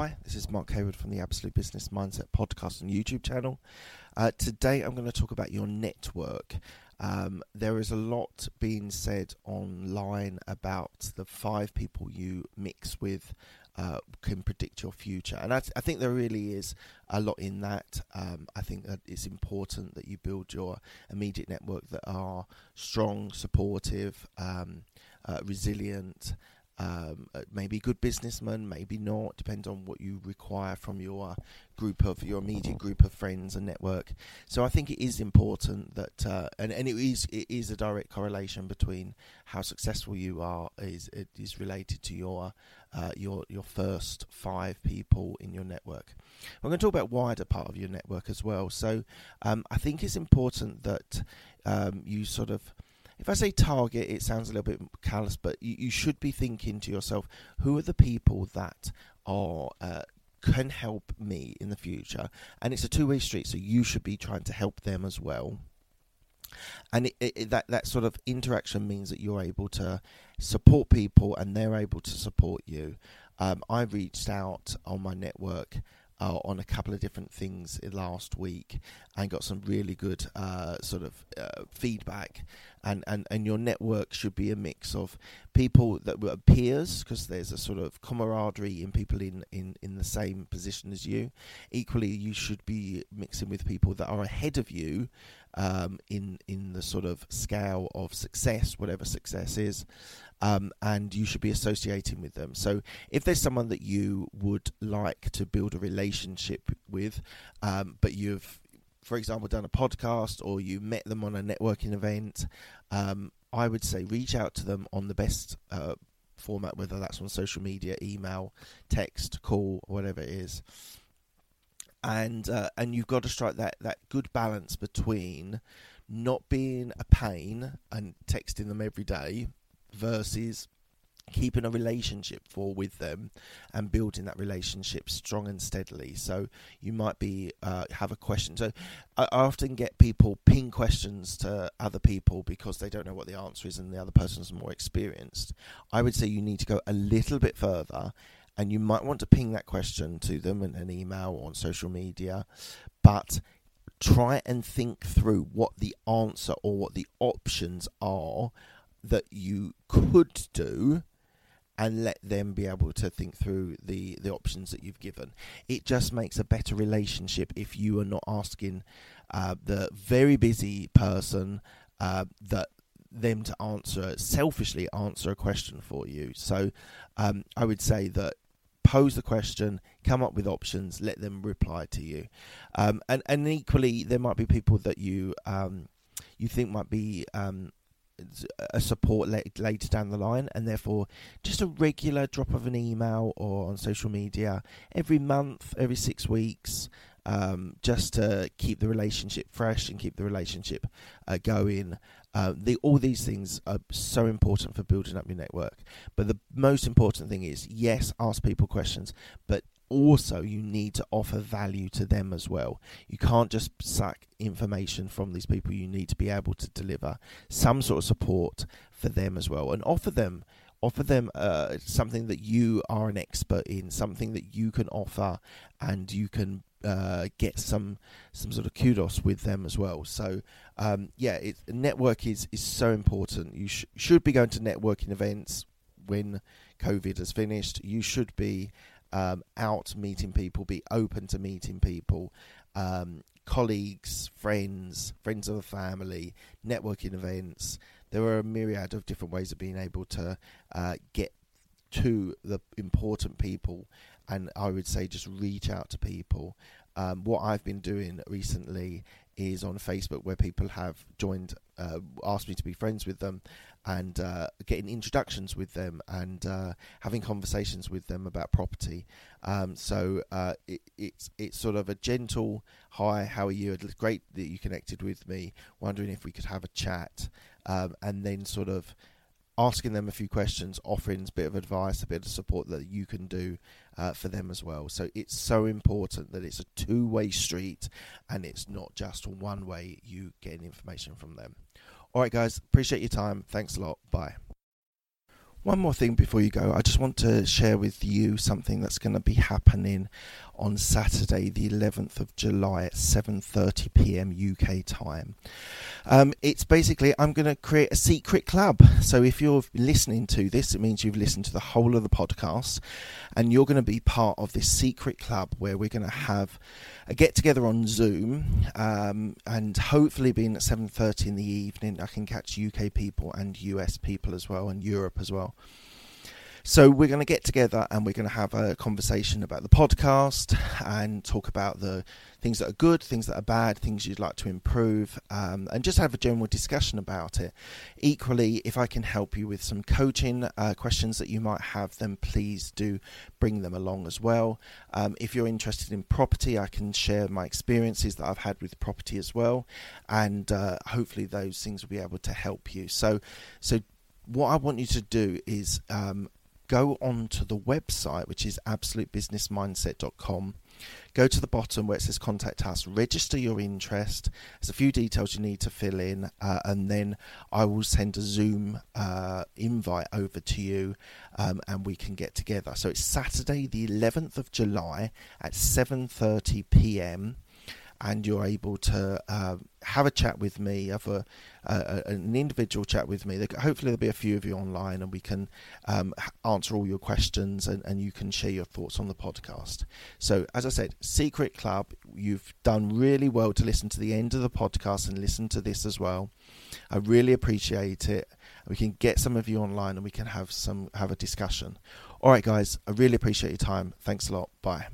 Hi, this is Mark Hayward from the Absolute Business Mindset podcast and YouTube channel. Uh, today I'm going to talk about your network. Um, there is a lot being said online about the five people you mix with uh, can predict your future, and I, I, think there really is a lot in that. Um, I think that it's important that you build your immediate network that are strong, supportive, um, uh, resilient um, uh, maybe good businessman, maybe not. Depends on what you require from your group of your immediate group of friends and network. So I think it is important that, uh, and and it is it is a direct correlation between how successful you are is it is related to your uh, your your first five people in your network. I'm going to talk about wider part of your network as well. So um, I think it's important that um, you sort of if I say target, it sounds a little bit callous, but you, you should be thinking to yourself, who are the people that are uh, can help me in the future? And it's a two way street, so you should be trying to help them as well. And it, it, that that sort of interaction means that you're able to support people, and they're able to support you. Um, I reached out on my network uh, on a couple of different things last week and got some really good uh, sort of uh, feedback. And, and, and your network should be a mix of people that were peers, because there's a sort of camaraderie in people in, in, in the same position as you. Equally, you should be mixing with people that are ahead of you um, in in the sort of scale of success, whatever success is, um, and you should be associating with them. So if there's someone that you would like to build a relationship with, um, but you've, for example, done a podcast or you met them on a networking event, um, I would say reach out to them on the best. Uh, format whether that's on social media email text call whatever it is and uh, and you've got to strike that that good balance between not being a pain and texting them every day versus keeping a relationship for with them and building that relationship strong and steadily. So you might be uh, have a question. So I often get people ping questions to other people because they don't know what the answer is and the other person's more experienced. I would say you need to go a little bit further and you might want to ping that question to them in an email or on social media, but try and think through what the answer or what the options are that you could do and let them be able to think through the, the options that you've given. It just makes a better relationship if you are not asking uh, the very busy person uh, that them to answer selfishly answer a question for you. So um, I would say that pose the question, come up with options, let them reply to you. Um, and and equally, there might be people that you um, you think might be um, a support later down the line, and therefore just a regular drop of an email or on social media every month, every six weeks. Um, just to keep the relationship fresh and keep the relationship uh, going. Uh, the, all these things are so important for building up your network. But the most important thing is yes, ask people questions, but also you need to offer value to them as well. You can't just suck information from these people. You need to be able to deliver some sort of support for them as well and offer them offer them uh, something that you are an expert in, something that you can offer, and you can uh, get some some sort of kudos with them as well. So um, yeah, it, network is is so important. You sh- should be going to networking events when COVID has finished. You should be um, out meeting people, be open to meeting people, um, colleagues, friends, friends of the family, networking events. There are a myriad of different ways of being able to uh, get to the important people and I would say just reach out to people. Um, what I've been doing recently is on Facebook, where people have joined, uh, asked me to be friends with them, and uh, getting introductions with them and uh, having conversations with them about property. Um, so uh, it, it's it's sort of a gentle hi, how are you? It's great that you connected with me. Wondering if we could have a chat, um, and then sort of asking them a few questions, offering a bit of advice, a bit of support that you can do uh, for them as well. So it's so important that it's a two way street and it's not just one way you getting information from them. All right, guys, appreciate your time. Thanks a lot. Bye. One more thing before you go, I just want to share with you something that's going to be happening on Saturday, the 11th of July at 7:30 p.m. UK time. Um, it's basically I'm going to create a secret club. So if you're listening to this, it means you've listened to the whole of the podcast, and you're going to be part of this secret club where we're going to have a get together on Zoom, um, and hopefully being at 7:30 in the evening, I can catch UK people and US people as well, and Europe as well. So we're going to get together and we're going to have a conversation about the podcast and talk about the things that are good, things that are bad, things you'd like to improve, um, and just have a general discussion about it. Equally, if I can help you with some coaching uh, questions that you might have, then please do bring them along as well. Um, if you're interested in property, I can share my experiences that I've had with property as well, and uh, hopefully those things will be able to help you. So, so what I want you to do is um, go on to the website, which is absolutebusinessmindset.com. Go to the bottom where it says contact us, register your interest. There's a few details you need to fill in, uh, and then I will send a Zoom uh, invite over to you um, and we can get together. So it's Saturday, the 11th of July at 7:30 p.m and you're able to uh, have a chat with me, have a, an individual chat with me. Hopefully, there'll be a few of you online, and we can um, answer all your questions, and, and you can share your thoughts on the podcast. So, as I said, Secret Club, you've done really well to listen to the end of the podcast and listen to this as well. I really appreciate it. We can get some of you online, and we can have some have a discussion. All right, guys, I really appreciate your time. Thanks a lot. Bye.